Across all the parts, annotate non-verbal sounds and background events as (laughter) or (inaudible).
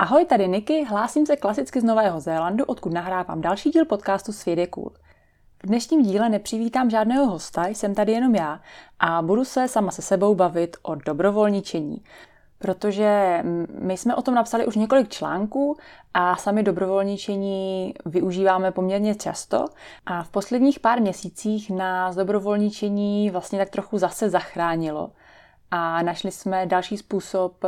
Ahoj, tady Niky, hlásím se klasicky z Nového Zélandu, odkud nahrávám další díl podcastu Svět je cool. V dnešním díle nepřivítám žádného hosta, jsem tady jenom já a budu se sama se sebou bavit o dobrovolničení. Protože my jsme o tom napsali už několik článků a sami dobrovolničení využíváme poměrně často a v posledních pár měsících nás dobrovolničení vlastně tak trochu zase zachránilo a našli jsme další způsob,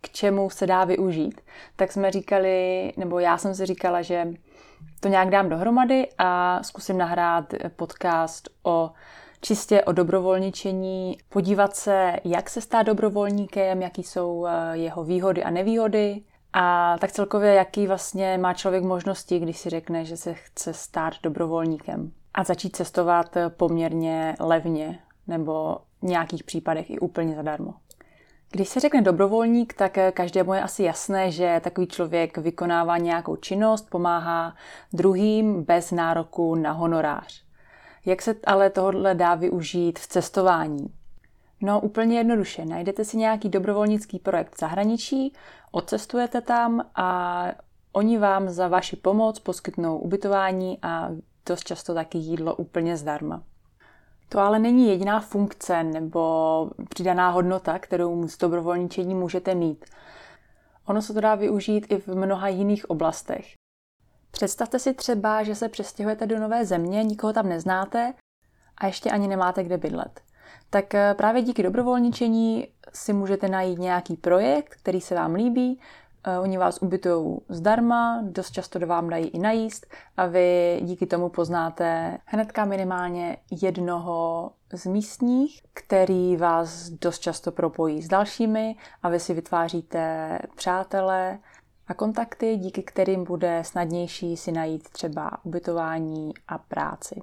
k čemu se dá využít. Tak jsme říkali, nebo já jsem si říkala, že to nějak dám dohromady a zkusím nahrát podcast o čistě o dobrovolničení, podívat se, jak se stát dobrovolníkem, jaký jsou eh, jeho výhody a nevýhody a tak celkově, jaký vlastně má člověk možnosti, když si řekne, že se chce stát dobrovolníkem a začít cestovat poměrně levně nebo v nějakých případech i úplně zadarmo. Když se řekne dobrovolník, tak každému je asi jasné, že takový člověk vykonává nějakou činnost, pomáhá druhým bez nároku na honorář. Jak se ale tohle dá využít v cestování? No úplně jednoduše. Najdete si nějaký dobrovolnický projekt v zahraničí, odcestujete tam a oni vám za vaši pomoc poskytnou ubytování a dost často taky jídlo úplně zdarma. To ale není jediná funkce nebo přidaná hodnota, kterou z dobrovolničení můžete mít. Ono se to dá využít i v mnoha jiných oblastech. Představte si třeba, že se přestěhujete do nové země, nikoho tam neznáte a ještě ani nemáte kde bydlet. Tak eh, právě díky dobrovolničení si můžete najít nějaký projekt, který se vám líbí, oni vás ubytují zdarma, dost často do vám dají i najíst a vy díky tomu poznáte hnedka minimálně jednoho z místních, který vás dost často propojí s dalšími a vy si vytváříte přátele a kontakty, díky kterým bude snadnější si najít třeba ubytování a práci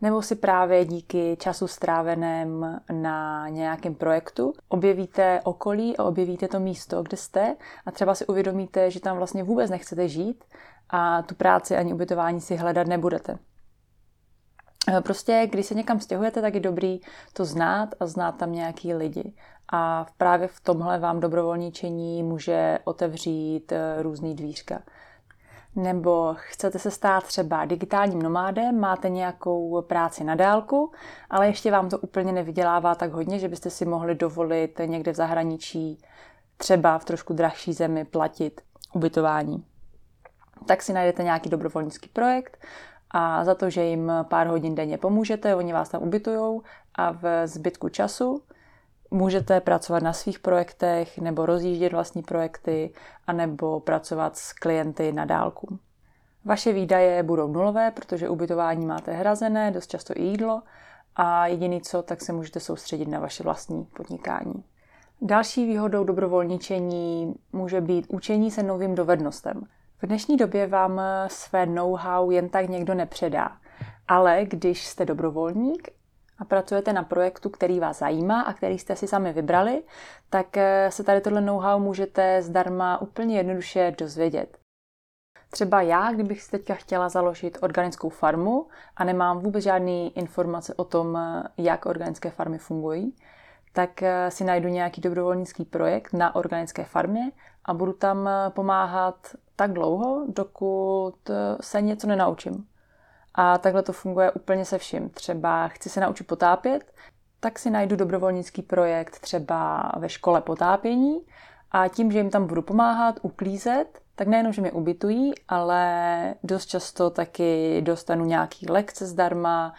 nebo si právě díky času stráveném na nějakém projektu objevíte okolí a objevíte to místo, kde jste a třeba si uvědomíte, že tam vlastně vůbec nechcete žít a tu práci ani ubytování si hledat nebudete. Eh, prostě, když se někam stěhujete, tak je dobrý to znát a znát tam nějaký lidi. A právě v tomhle vám dobrovolničení může otevřít eh, různý dvířka nebo chcete se stát třeba digitálním nomádem, máte nějakou práci na dálku, ale ještě vám to úplně nevydělává tak hodně, že byste si mohli dovolit někde v zahraničí, třeba v trošku drahší zemi, platit ubytování. Tak si najdete nějaký dobrovolnický projekt a za to, že jim pár hodin denně pomůžete, oni vás tam ubytujou a v zbytku času můžete pracovat na svých projektech nebo rozjíždět vlastní projekty anebo pracovat s klienty na dálku. Vaše výdaje budou nulové, protože ubytování máte hrazené, dost často i jídlo a jediný co, tak se můžete soustředit na vaše vlastní podnikání. Další výhodou dobrovolničení může být učení se novým dovednostem. V dnešní době vám své know-how jen tak někdo nepředá, ale když jste dobrovolník a pracujete na projektu, který vás zajímá a který jste si sami vybrali, tak eh, se tady tohle know-how můžete zdarma úplně jednoduše dozvědět. Třeba já, kdybych si teďka chtěla založit organickou farmu a nemám vůbec žádné informace o tom, eh, jak organické farmy fungují, tak eh, si najdu nějaký dobrovolnický projekt na organické farmě a budu tam pomáhat tak dlouho, dokud se něco nenaučím. A takhle to funguje úplně se vším. Třeba chci se naučit potápět, tak si najdu dobrovolnický projekt třeba ve škole potápění a tím, že jim tam budu pomáhat, uklízet, tak nejenom, že mě ubytují, ale dost často taky dostanu nějaký lekce zdarma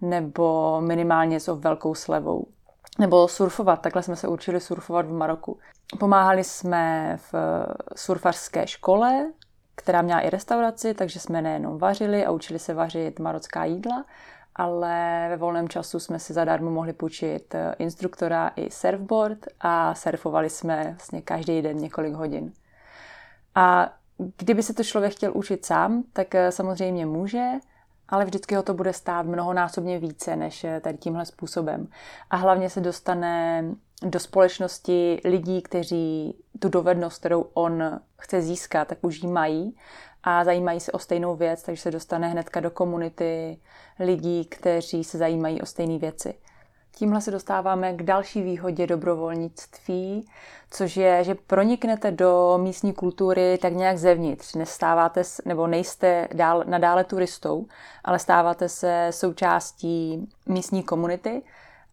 nebo minimálně s velkou slevou. Nebo surfovat, takhle jsme se učili surfovat v Maroku. Pomáhali jsme v surfařské škole, která měla i restauraci, takže jsme nejenom vařili a učili se vařit marocká jídla, ale ve volném času jsme si zadarmo mohli půjčit eh, instruktora i surfboard a surfovali jsme vlastně každý den několik hodin. A kdyby se to člověk chtěl učit sám, tak eh, samozřejmě může, ale vždycky ho to bude stát mnohonásobně více než eh, tady tímhle způsobem. A hlavně se dostane do společnosti lidí, kteří tu dovednost, kterou on chce získat, tak už ji mají a zajímají se o stejnou věc, takže se dostane hnedka do komunity lidí, kteří se zajímají o stejné věci. Tímhle se dostáváme k další výhodě dobrovolnictví, což je, že proniknete do místní kultury tak nějak zevnitř. Nestáváte, nebo nejste dál, nadále turistou, ale stáváte se součástí místní komunity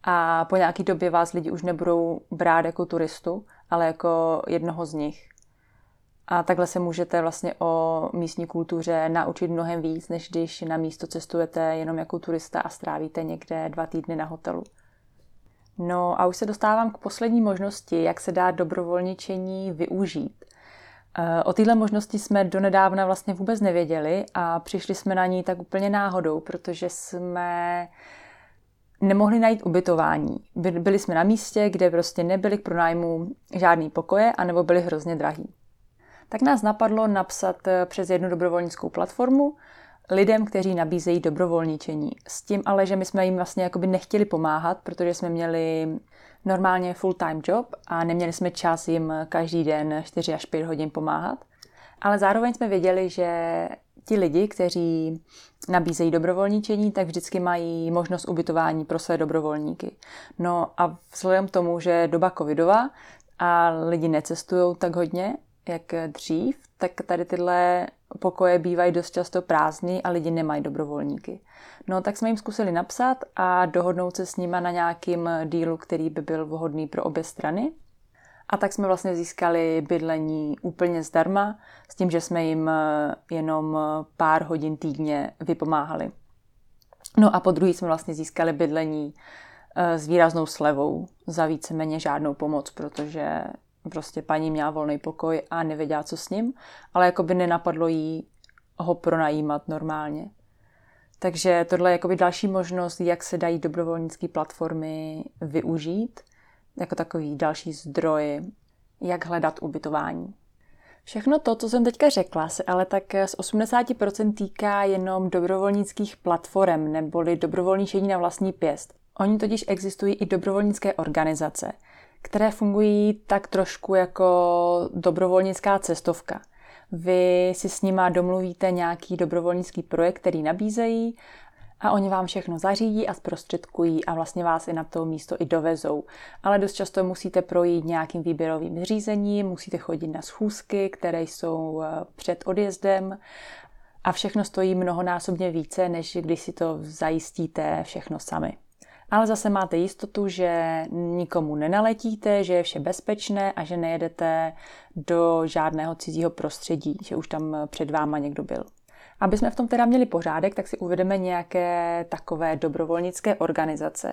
a po nějaké době vás lidi už nebudou brát jako turistu, ale jako jednoho z nich. A takhle se můžete vlastně o místní kultuře naučit mnohem víc, než když na místo cestujete jenom jako turista a strávíte někde dva týdny na hotelu. No a už se dostávám k poslední možnosti, jak se dá dobrovolničení využít. Eh, o této možnosti jsme donedávna vlastně vůbec nevěděli a přišli jsme na ní tak úplně náhodou, protože jsme nemohli najít ubytování. Byli jsme na místě, kde prostě nebyly k pronájmu žádný pokoje, anebo byly hrozně drahý. Tak nás napadlo napsat eh, přes jednu dobrovolnickou platformu lidem, kteří nabízejí dobrovolničení. S tím ale, že my jsme jim vlastně jakoby nechtěli pomáhat, protože jsme měli normálně full-time job a neměli jsme čas jim každý den 4 až 5 hodin pomáhat. Ale zároveň jsme věděli, že ti lidi, kteří nabízejí dobrovolničení, tak vždycky mají možnost ubytování pro své dobrovolníky. No a vzhledem k tomu, že je doba covidová a lidi necestují tak hodně, jak dřív, tak tady tyhle pokoje bývají dost často prázdný a lidi nemají dobrovolníky. No tak jsme jim zkusili napsat a dohodnout se s nima na nějakým dílu, který by byl vhodný pro obě strany. A tak jsme vlastně získali bydlení úplně zdarma, s tím, že jsme jim jenom pár hodin týdně vypomáhali. No a po druhý jsme vlastně získali bydlení eh, s výraznou slevou za víceméně žádnou pomoc, protože prostě paní měla volný pokoj a nevěděla, co s ním, ale jako by nenapadlo jí ho pronajímat normálně. Takže tohle je jakoby další možnost, jak se dají dobrovolnické platformy využít, jako takový další zdroj, jak hledat ubytování. Všechno to, co jsem teďka řekla, se ale tak z 80% týká jenom dobrovolnických platform neboli dobrovolničení na vlastní pěst. Oni totiž existují i dobrovolnické organizace, které fungují tak trošku jako dobrovolnická cestovka. Vy si s nima domluvíte nějaký dobrovolnický projekt, který nabízejí a oni vám všechno zařídí a zprostředkují a vlastně vás i na to místo i dovezou. Ale dost často musíte projít nějakým výběrovým řízením, musíte chodit na schůzky, které jsou eh, před odjezdem a všechno stojí mnohonásobně více, než když si to zajistíte všechno sami ale zase máte jistotu, že nikomu nenaletíte, že je vše bezpečné a že nejedete do žádného cizího prostředí, že už tam před váma někdo byl. Aby jsme v tom teda měli pořádek, tak si uvedeme nějaké takové dobrovolnické organizace.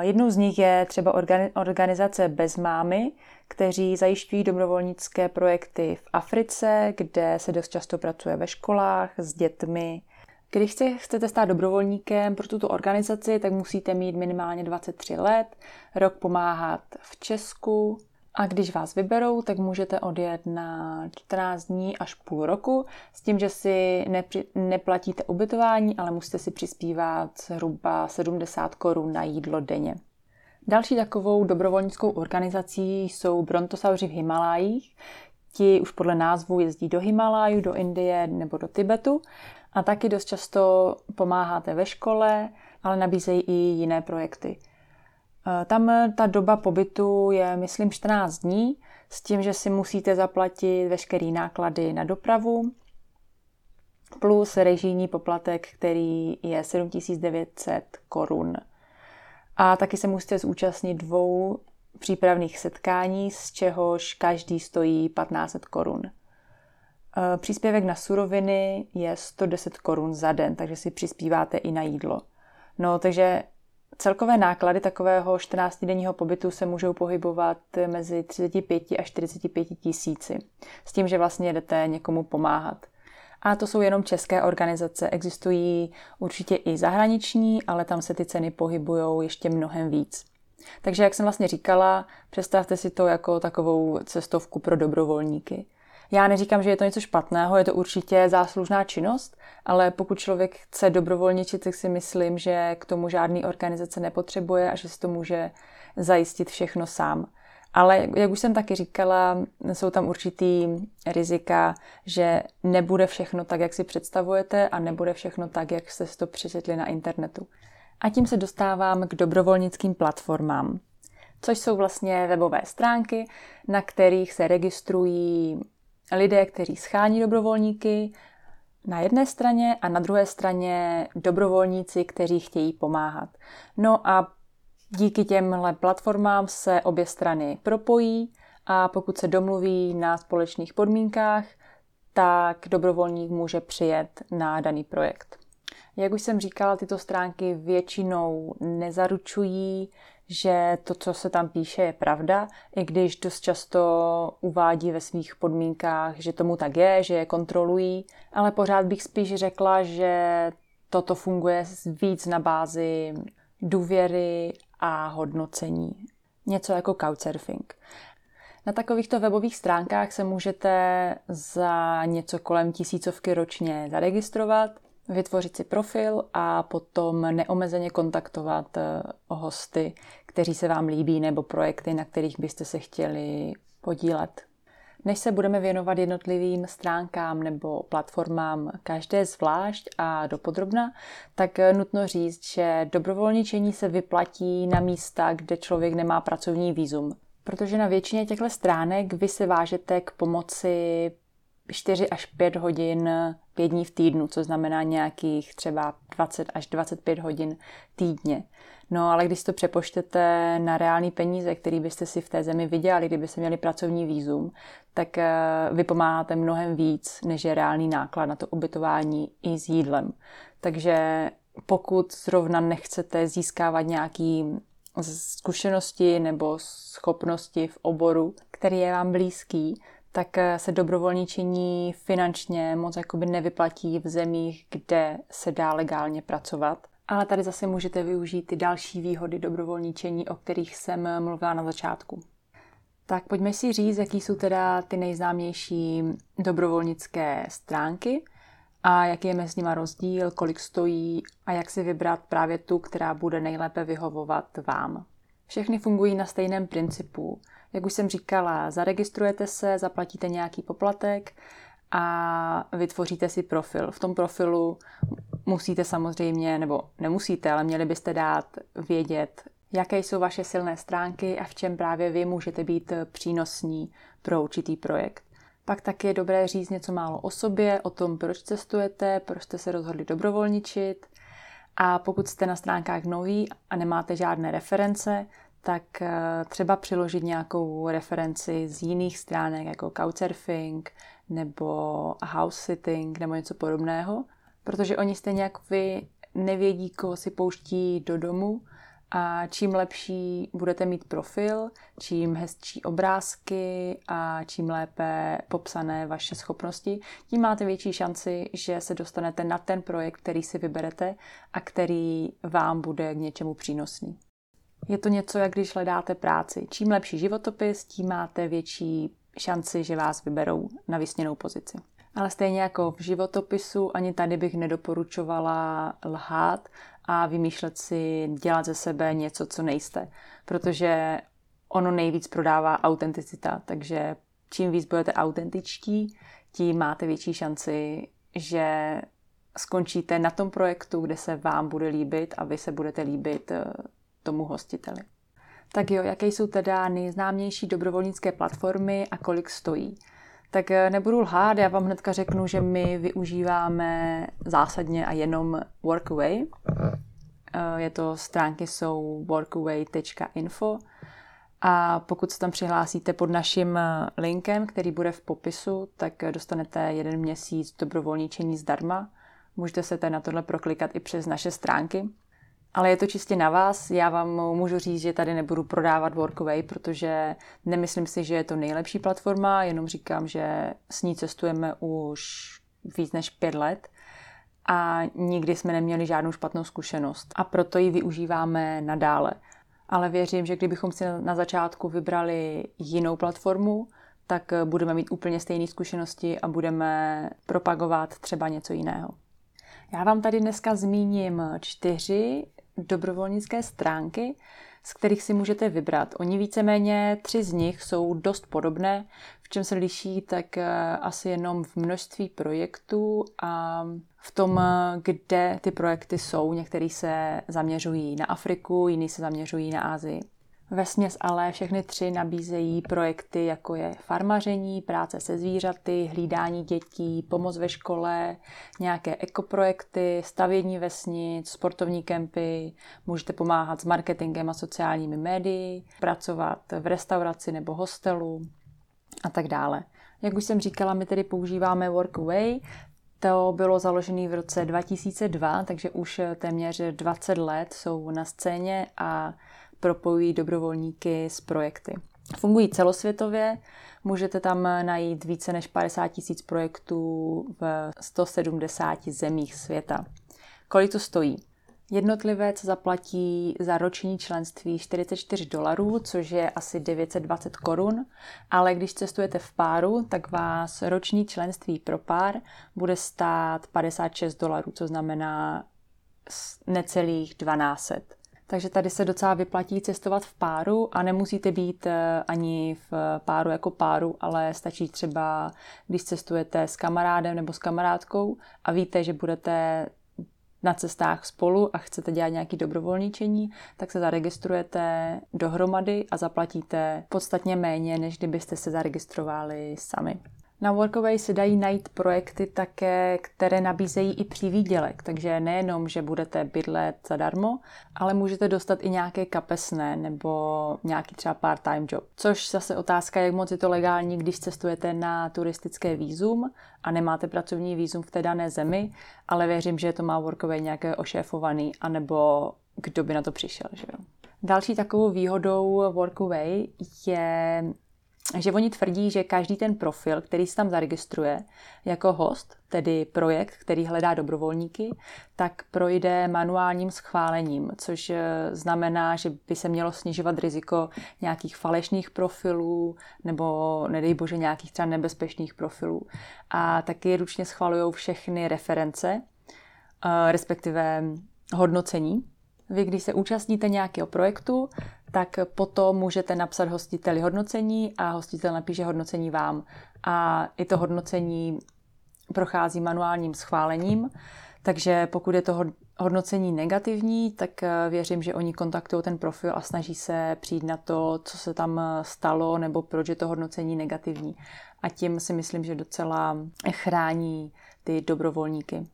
Jednou z nich je třeba organizace Bez mámy, kteří zajišťují dobrovolnické projekty v Africe, kde se dost často pracuje ve školách s dětmi, když se chcete stát dobrovolníkem pro tuto organizaci, tak musíte mít minimálně 23 let, rok pomáhat v Česku a když vás vyberou, tak můžete odjet na 14 dní až půl roku s tím, že si nepři, neplatíte ubytování, ale musíte si přispívat zhruba 70 korun na jídlo denně. Další takovou dobrovolnickou organizací jsou brontosauři v Himalájích. Ti už podle názvu jezdí do Himaláju, do Indie nebo do Tibetu a taky dost často pomáháte ve škole, ale nabízejí i jiné projekty. E, tam ta doba pobytu je, myslím, 14 dní, s tím, že si musíte zaplatit veškeré náklady na dopravu, plus režijní poplatek, který je 7900 korun. A taky se musíte zúčastnit dvou přípravných setkání, z čehož každý stojí 1500 korun. Eh, příspěvek na suroviny je 110 korun za den, takže si přispíváte i na jídlo. No, takže celkové náklady takového 14-denního pobytu se můžou pohybovat mezi 35 a 45 tisíci. S tím, že vlastně jdete někomu pomáhat. A to jsou jenom české organizace. Existují určitě i zahraniční, ale tam se ty ceny pohybují ještě mnohem víc. Takže jak jsem vlastně říkala, představte si to jako takovou cestovku pro dobrovolníky. Já neříkám, že je to něco špatného, je to určitě záslužná činnost, ale pokud člověk chce dobrovolničit, tak si myslím, že k tomu žádný organizace nepotřebuje a že si to může zajistit všechno sám. Ale jak už jsem taky říkala, jsou tam určitý rizika, že nebude všechno tak, jak si představujete a nebude všechno tak, jak jste si to přečetli na internetu. A tím se dostávám k dobrovolnickým platformám, což jsou vlastně webové stránky, na kterých se registrují lidé, kteří schání dobrovolníky na jedné straně a na druhé straně dobrovolníci, kteří chtějí pomáhat. No a díky těmhle platformám se obě strany propojí a pokud se domluví na společných podmínkách, tak dobrovolník může přijet na daný projekt. Jak už jsem říkala, tyto stránky většinou nezaručují, že to, co se tam píše, je pravda, i když dost často uvádí ve svých podmínkách, že tomu tak je, že je kontrolují, ale pořád bych spíš řekla, že toto funguje víc na bázi důvěry a hodnocení. Něco jako couchsurfing. Na takovýchto webových stránkách se můžete za něco kolem tisícovky ročně zaregistrovat vytvořit si profil a potom neomezeně kontaktovat eh, hosty, kteří se vám líbí, nebo projekty, na kterých byste se chtěli podílet. Než se budeme věnovat jednotlivým stránkám nebo platformám každé zvlášť a dopodrobna, tak eh, nutno říct, že dobrovolničení se vyplatí na místa, kde člověk nemá pracovní výzum. Protože na většině těchto stránek vy se vážete k pomoci 4 až 5 hodin 5 dní v týdnu, co znamená nějakých třeba 20 až 25 hodin týdně. No ale když to přepočtete na reální peníze, který byste si v té zemi vydělali, kdybyste měli pracovní výzum, tak eh, vy pomáháte mnohem víc, než je reálný náklad na to ubytování i s jídlem. Takže pokud zrovna nechcete získávat nějaký zkušenosti nebo schopnosti v oboru, který je vám blízký, tak eh, se dobrovolničení finančně moc jakoby nevyplatí v zemích, kde se dá legálně pracovat. Ale tady zase můžete využít ty další výhody dobrovolničení, o kterých jsem mluvila na začátku. Tak pojďme si říct, jaký jsou teda ty nejznámější dobrovolnické stránky a jaký je mezi nimi rozdíl, kolik stojí a jak si vybrat právě tu, která bude nejlépe vyhovovat vám. Všechny fungují na stejném principu. Jak už jsem říkala, zaregistrujete se, zaplatíte nějaký poplatek a vytvoříte si profil. V tom profilu musíte samozřejmě, nebo nemusíte, ale měli byste dát vědět, jaké jsou vaše silné stránky a v čem právě vy můžete být přínosní pro určitý projekt. Pak taky je dobré říct něco málo o sobě, o tom, proč cestujete, proč jste se rozhodli dobrovolničit. A pokud jste na stránkách noví a nemáte žádné reference, tak eh, třeba přiložit nějakou referenci z jiných stránek, jako Couchsurfing nebo House Sitting nebo něco podobného, protože oni stejně jako vy nevědí, koho si pouští do domu a čím lepší budete mít profil, čím hezčí obrázky a čím lépe popsané vaše schopnosti, tím máte větší šanci, že se dostanete na ten projekt, který si vyberete a který vám bude k něčemu přínosný. Je to něco, jak když hledáte práci. Čím lepší životopis, tím máte větší šanci, že vás vyberou na vysněnou pozici. Ale stejně jako v životopisu, ani tady bych nedoporučovala lhát a vymýšlet si, dělat ze sebe něco, co nejste. Protože ono nejvíc prodává autenticita, takže čím víc budete autentičtí, tím máte větší šanci, že skončíte na tom projektu, kde se vám bude líbit a vy se budete líbit eh, tomu hostiteli. Tak jo, jaké jsou teda nejznámější dobrovolnické platformy a kolik stojí? Tak eh, nebudu lhát, já vám hnedka řeknu, že my využíváme zásadně a jenom Workaway. Eh, je to stránky jsou workaway.info a pokud se tam přihlásíte pod naším eh, linkem, který bude v popisu, tak dostanete jeden měsíc dobrovolničení zdarma. Můžete se tady na tohle proklikat i přes naše stránky. Ale je to čistě na vás. Já vám můžu říct, že tady nebudu prodávat Workaway, protože nemyslím si, že je to nejlepší platforma, jenom říkám, že s ní cestujeme už víc než pět let a nikdy jsme neměli žádnou špatnou zkušenost a proto ji využíváme nadále. Ale věřím, že kdybychom si na začátku vybrali jinou platformu, tak budeme mít úplně stejné zkušenosti a budeme propagovat třeba něco jiného. Já vám tady dneska zmíním čtyři dobrovolnické stránky, z kterých si můžete vybrat. Oni víceméně tři z nich jsou dost podobné. V čem se liší, tak eh, asi jenom v množství projektů a v tom, eh, kde ty projekty jsou. Některý se zaměřují na Afriku, jiný se zaměřují na Asii. Vesměs ale všechny tři nabízejí projekty, jako je farmaření, práce se zvířaty, hlídání dětí, pomoc ve škole, nějaké ekoprojekty, stavění vesnic, sportovní kempy, můžete pomáhat s marketingem a sociálními médii, pracovat v restauraci nebo hostelu a tak dále. Jak už jsem říkala, my tedy používáme Workaway, to bylo založené v roce 2002, takže už téměř 20 let jsou na scéně a propojují dobrovolníky s projekty. Fungují celosvětově, můžete tam najít více než 50 tisíc projektů v 170 zemích světa. Kolik to stojí? Jednotlivec zaplatí za roční členství 44 dolarů, což je asi 920 korun, ale když cestujete v páru, tak vás roční členství pro pár bude stát 56 dolarů, co znamená necelých 1200. Takže tady se docela vyplatí cestovat v páru a nemusíte být eh, ani v páru jako páru, ale stačí třeba, když cestujete s kamarádem nebo s kamarádkou a víte, že budete na cestách spolu a chcete dělat nějaký dobrovolničení, tak se zaregistrujete dohromady a zaplatíte podstatně méně, než kdybyste se zaregistrovali sami. Na Workaway se dají najít projekty také, které nabízejí i přivýdělek, takže nejenom, že budete bydlet zadarmo, ale můžete dostat i nějaké kapesné nebo nějaký třeba part-time job. Což zase otázka, jak moc je to legální, když cestujete na turistické výzum a nemáte pracovní výzum v té dané zemi, ale věřím, že to má Workaway nějaké ošéfovaný, anebo kdo by na to přišel. Že jo? Další takovou výhodou Workaway je že oni tvrdí, že každý ten profil, který se tam zaregistruje jako host, tedy projekt, který hledá dobrovolníky, tak projde manuálním schválením, což eh, znamená, že by se mělo snižovat riziko nějakých falešných profilů nebo, nedej bože, nějakých třeba nebezpečných profilů. A taky ručně schvalují všechny reference, eh, respektive hodnocení. Vy, když se účastníte nějakého projektu, tak potom můžete napsat hostiteli hodnocení a hostitel napíše hodnocení vám. A i to hodnocení prochází manuálním schválením, takže pokud je to hodnocení negativní, tak eh, věřím, že oni kontaktují ten profil a snaží se přijít na to, co se tam eh, stalo nebo proč je to hodnocení negativní. A tím si myslím, že docela chrání ty dobrovolníky.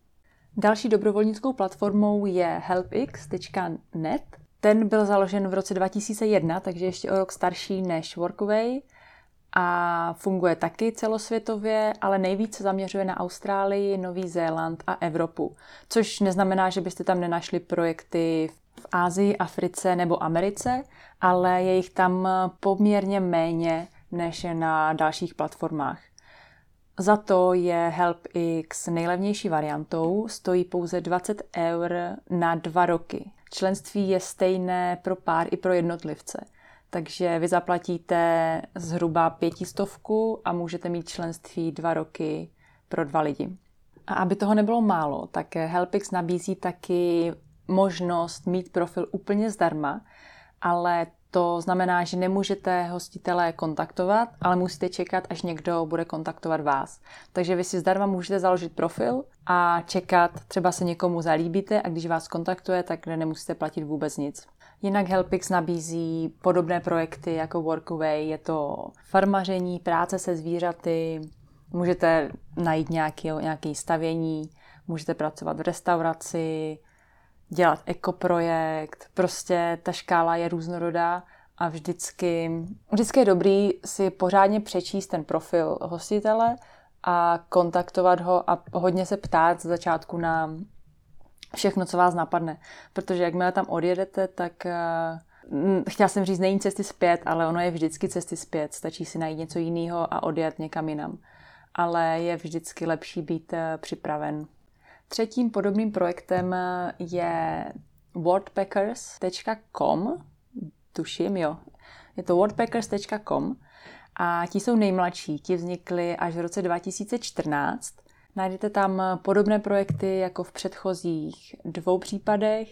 Další dobrovolnickou platformou je helpx.net, ten byl založen v roce 2001, takže ještě o rok starší než Workaway a funguje taky celosvětově, ale nejvíce zaměřuje na Austrálii, Nový Zéland a Evropu. Což neznamená, že byste tam nenašli projekty v Ázii, Africe nebo Americe, ale je jich tam poměrně méně než na dalších platformách. Za to je HelpX nejlevnější variantou, stojí pouze 20 eur na dva roky. Členství je stejné pro pár i pro jednotlivce. Takže vy zaplatíte zhruba pětistovku a můžete mít členství dva roky pro dva lidi. A aby toho nebylo málo, tak Helpix nabízí taky možnost mít profil úplně zdarma, ale to znamená, že nemůžete hostitele kontaktovat, ale musíte čekat, až někdo bude kontaktovat vás. Takže vy si zdarma můžete založit profil a čekat, třeba se někomu zalíbíte a když vás kontaktuje, tak nemusíte platit vůbec nic. Jinak Helpix nabízí podobné projekty jako Workaway, je to farmaření, práce se zvířaty, můžete najít nějaký, nějaký stavění, můžete pracovat v restauraci, dělat ekoprojekt, prostě ta škála je různorodá a vždycky, vždycky je dobrý si pořádně přečíst ten profil hostitele a kontaktovat ho a hodně se ptát z začátku na všechno, co vás napadne. Protože jakmile tam odjedete, tak uh, chtěla jsem říct, není cesty zpět, ale ono je vždycky cesty zpět. Stačí si najít něco jiného a odjet někam jinam. Ale je vždycky lepší být uh, připraven Třetím podobným projektem je wordpackers.com, tuším, jo, je to wordpackers.com a ti jsou nejmladší, ti vznikli až v roce 2014. Najdete tam podobné projekty jako v předchozích dvou případech.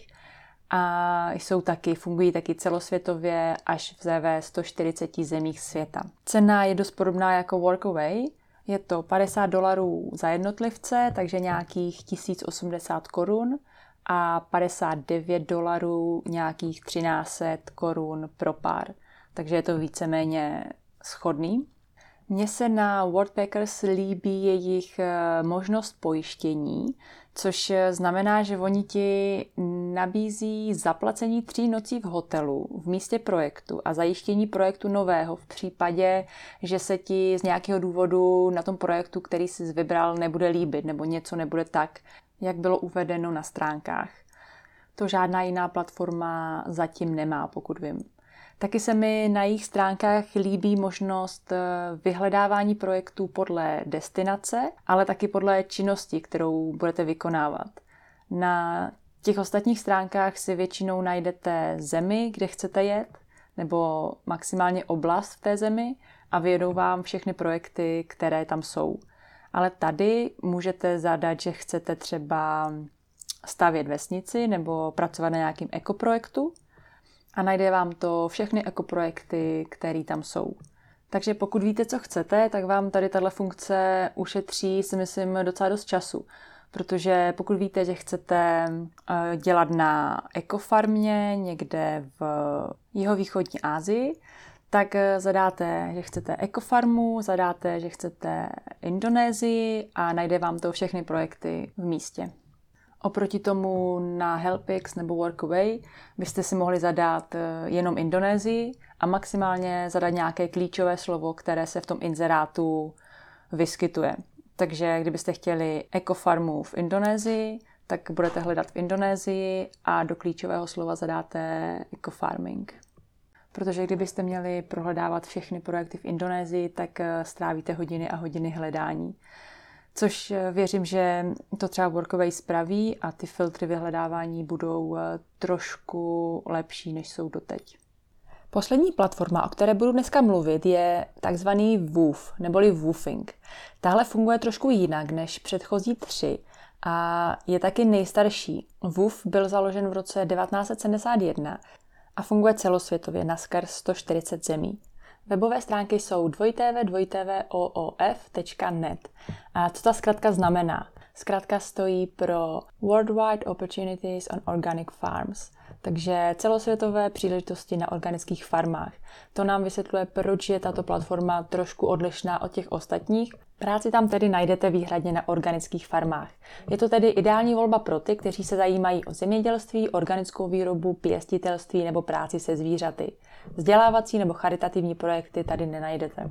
A jsou taky, fungují taky celosvětově až v ZV 140 zemích světa. Cena je dost podobná jako Workaway, je to 50 dolarů za jednotlivce, takže nějakých 1080 korun a 59 dolarů nějakých 1300 korun pro pár. Takže je to víceméně schodný. Mně se na Wordpackers líbí jejich eh, možnost pojištění, což znamená, že oni ti nabízí zaplacení tří nocí v hotelu v místě projektu a zajištění projektu nového v případě, že se ti z nějakého důvodu na tom projektu, který jsi vybral, nebude líbit nebo něco nebude tak, jak bylo uvedeno na stránkách. To žádná jiná platforma zatím nemá, pokud vím. Taky se mi na jejich stránkách líbí možnost eh, vyhledávání projektů podle destinace, ale taky podle činnosti, kterou budete vykonávat. Na těch ostatních stránkách si většinou najdete zemi, kde chcete jet, nebo maximálně oblast v té zemi a vyjedou vám všechny projekty, které tam jsou. Ale tady můžete zadat, že chcete třeba stavět vesnici nebo pracovat na nějakým ekoprojektu a najde vám to všechny ekoprojekty, které tam jsou. Takže pokud víte, co chcete, tak vám tady tahle funkce ušetří, si myslím, docela dost času. Protože pokud víte, že chcete eh, dělat na ekofarmě někde v jihovýchodní Asii, tak eh, zadáte, že chcete ekofarmu, zadáte, že chcete Indonésii a najde vám to všechny projekty v místě. Oproti tomu na Helpix nebo Workaway byste si mohli zadat eh, jenom Indonésii a maximálně zadat nějaké klíčové slovo, které se v tom inzerátu vyskytuje. Takže kdybyste chtěli ekofarmu v Indonésii, tak budete hledat v Indonésii a do klíčového slova zadáte ecofarming. Protože kdybyste měli prohledávat všechny projekty v Indonésii, tak eh, strávíte hodiny a hodiny hledání což eh, věřím, že to třeba Workaway spraví a ty filtry vyhledávání budou eh, trošku lepší, než jsou doteď. Poslední platforma, o které budu dneska mluvit, je takzvaný Woof, neboli Woofing. Tahle funguje trošku jinak než předchozí tři a je taky nejstarší. Woof byl založen v roce 1971 a funguje celosvětově na skrz 140 zemí. Webové stránky jsou dvojtv.oof.net. A co ta zkrátka znamená? Zkrátka stojí pro Worldwide Opportunities on Organic Farms, takže celosvětové příležitosti na organických farmách. To nám vysvětluje, proč je tato platforma trošku odlišná od těch ostatních. Práci tam tedy najdete výhradně na organických farmách. Je to tedy ideální volba pro ty, kteří se zajímají o zemědělství, organickou výrobu, pěstitelství nebo práci se zvířaty. Vzdělávací nebo charitativní projekty tady nenajdete.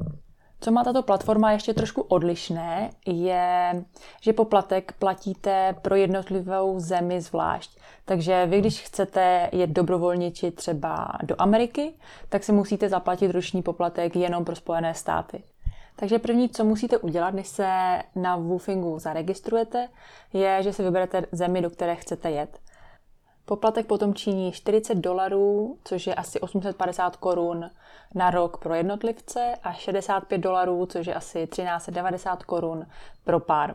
Co má tato platforma ještě trošku odlišné, je, že poplatek platíte pro jednotlivou zemi zvlášť. Takže vy, když chcete jet dobrovolniči třeba do Ameriky, tak si musíte zaplatit roční poplatek jenom pro Spojené státy. Takže první, co musíte udělat, než se na Woofingu zaregistrujete, je, že si vyberete zemi, do které chcete jet. Poplatek potom činí 40 dolarů, což je asi 850 korun na rok pro jednotlivce a 65 dolarů, což je asi 1390 korun pro pár.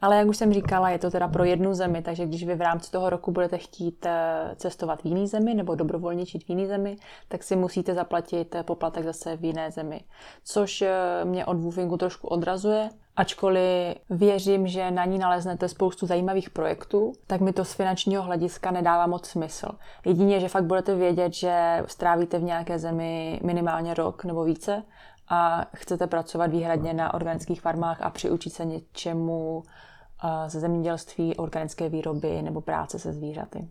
Ale jak už jsem říkala, je to teda pro jednu zemi, takže když vy v rámci toho roku budete chtít eh, cestovat v jiný zemi nebo dobrovolničit v jiný zemi, tak si musíte zaplatit poplatek zase v jiné zemi. Což eh, mě od Woofingu trošku odrazuje, ačkoliv věřím, že na ní naleznete spoustu zajímavých projektů, tak mi to z finančního hlediska nedává moc smysl. Jedině, že fakt budete vědět, že strávíte v nějaké zemi minimálně rok nebo více a chcete pracovat výhradně na organických farmách a přiučit se něčemu ze zemědělství, organické výroby nebo práce se zvířaty.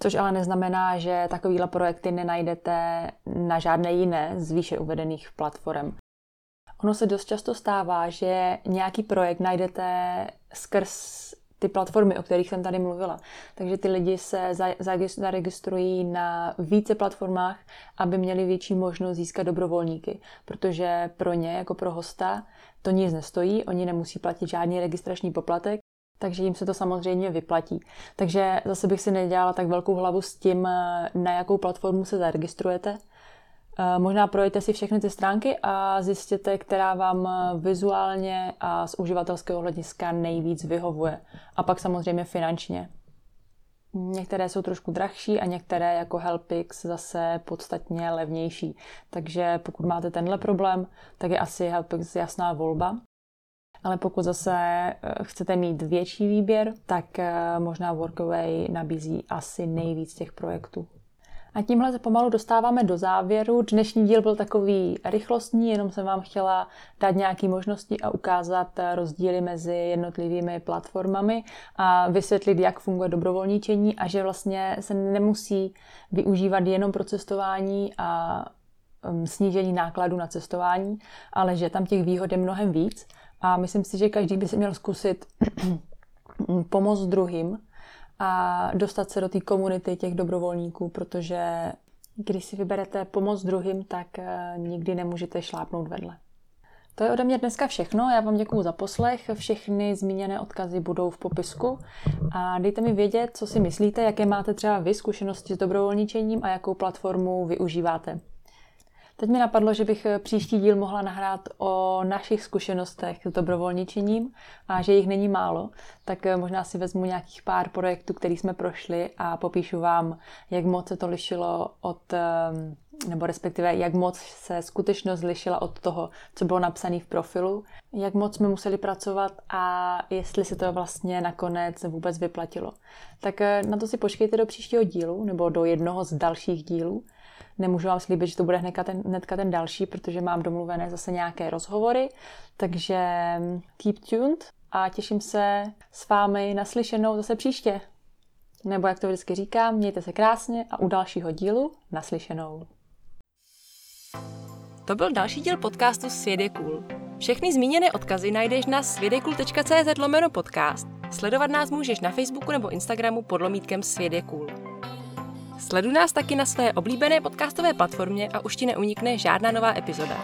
Což ale neznamená, že takovýhle projekty nenajdete na žádné jiné z výše uvedených platform. Ono se dost často stává, že nějaký projekt najdete skrz ty platformy, o kterých jsem tady mluvila. Takže ty lidi se zaregistrují na více platformách, aby měli větší možnost získat dobrovolníky, protože pro ně, jako pro hosta, to nic nestojí, oni nemusí platit žádný registrační poplatek, takže jim se to samozřejmě vyplatí. Takže zase bych si nedělala tak velkou hlavu s tím, na jakou platformu se zaregistrujete, možná projďte si všechny ty stránky a zjistěte, která vám vizuálně a z uživatelského hlediska nejvíc vyhovuje. A pak samozřejmě finančně. Některé jsou trošku drahší a některé jako Helpix zase podstatně levnější. Takže pokud máte tenhle problém, tak je asi Helpix jasná volba. Ale pokud zase eh, chcete mít větší výběr, tak eh, možná Workaway nabízí asi nejvíc těch projektů. A tímhle se pomalu dostáváme do závěru. Dnešní díl byl takový rychlostní, jenom jsem vám chtěla dát nějaké možnosti a ukázat rozdíly mezi jednotlivými platformami a vysvětlit, jak funguje dobrovolničení a že vlastně se nemusí využívat jenom pro cestování a um, snížení nákladů na cestování, ale že tam těch výhod je mnohem víc. A myslím si, že každý by si měl zkusit (clears throat) pomoct druhým, a dostat se do té komunity těch dobrovolníků, protože když si vyberete pomoc druhým, tak eh, nikdy nemůžete šlápnout vedle. To je ode mě dneska všechno. Já vám děkuji za poslech. Všechny zmíněné odkazy budou v popisku. A dejte mi vědět, co si myslíte, jaké máte třeba vy zkušenosti s dobrovolničením a jakou platformu využíváte. Teď mi napadlo, že bych eh, příští díl mohla nahrát o našich zkušenostech s dobrovolničením a že jich není málo, tak eh, možná si vezmu nějakých pár projektů, který jsme prošli a popíšu vám, jak moc se to lišilo od, ehm, nebo respektive jak moc se skutečnost lišila od toho, co bylo napsané v profilu, jak moc jsme museli pracovat a jestli se to vlastně nakonec vůbec vyplatilo. Tak eh, na to si počkejte do příštího dílu nebo do jednoho z dalších dílů. Nemůžu vám slíbit, že to bude hnedka ten, hnedka ten další, protože mám domluvené zase nějaké rozhovory, takže keep tuned a těším se s vámi naslyšenou zase příště. Nebo jak to vždycky říkám, mějte se krásně a u dalšího dílu naslyšenou. To byl další díl podcastu Svět je cool. Všechny zmíněné odkazy najdeš na svědekul.cz lomeno podcast. Sledovat nás můžeš na Facebooku nebo Instagramu pod lomítkem Svět je cool. Sleduj nás taky na své oblíbené podcastové platformě a už ti neunikne žádná nová epizoda.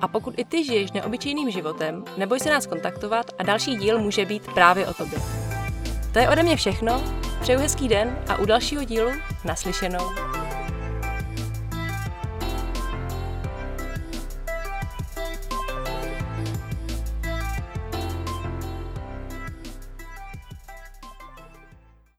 A pokud i ty žiješ neobyčejným životem, neboj se nás kontaktovat a další díl může být právě o tobě. To je ode mě všechno, přeju hezký den a u dalšího dílu naslyšenou.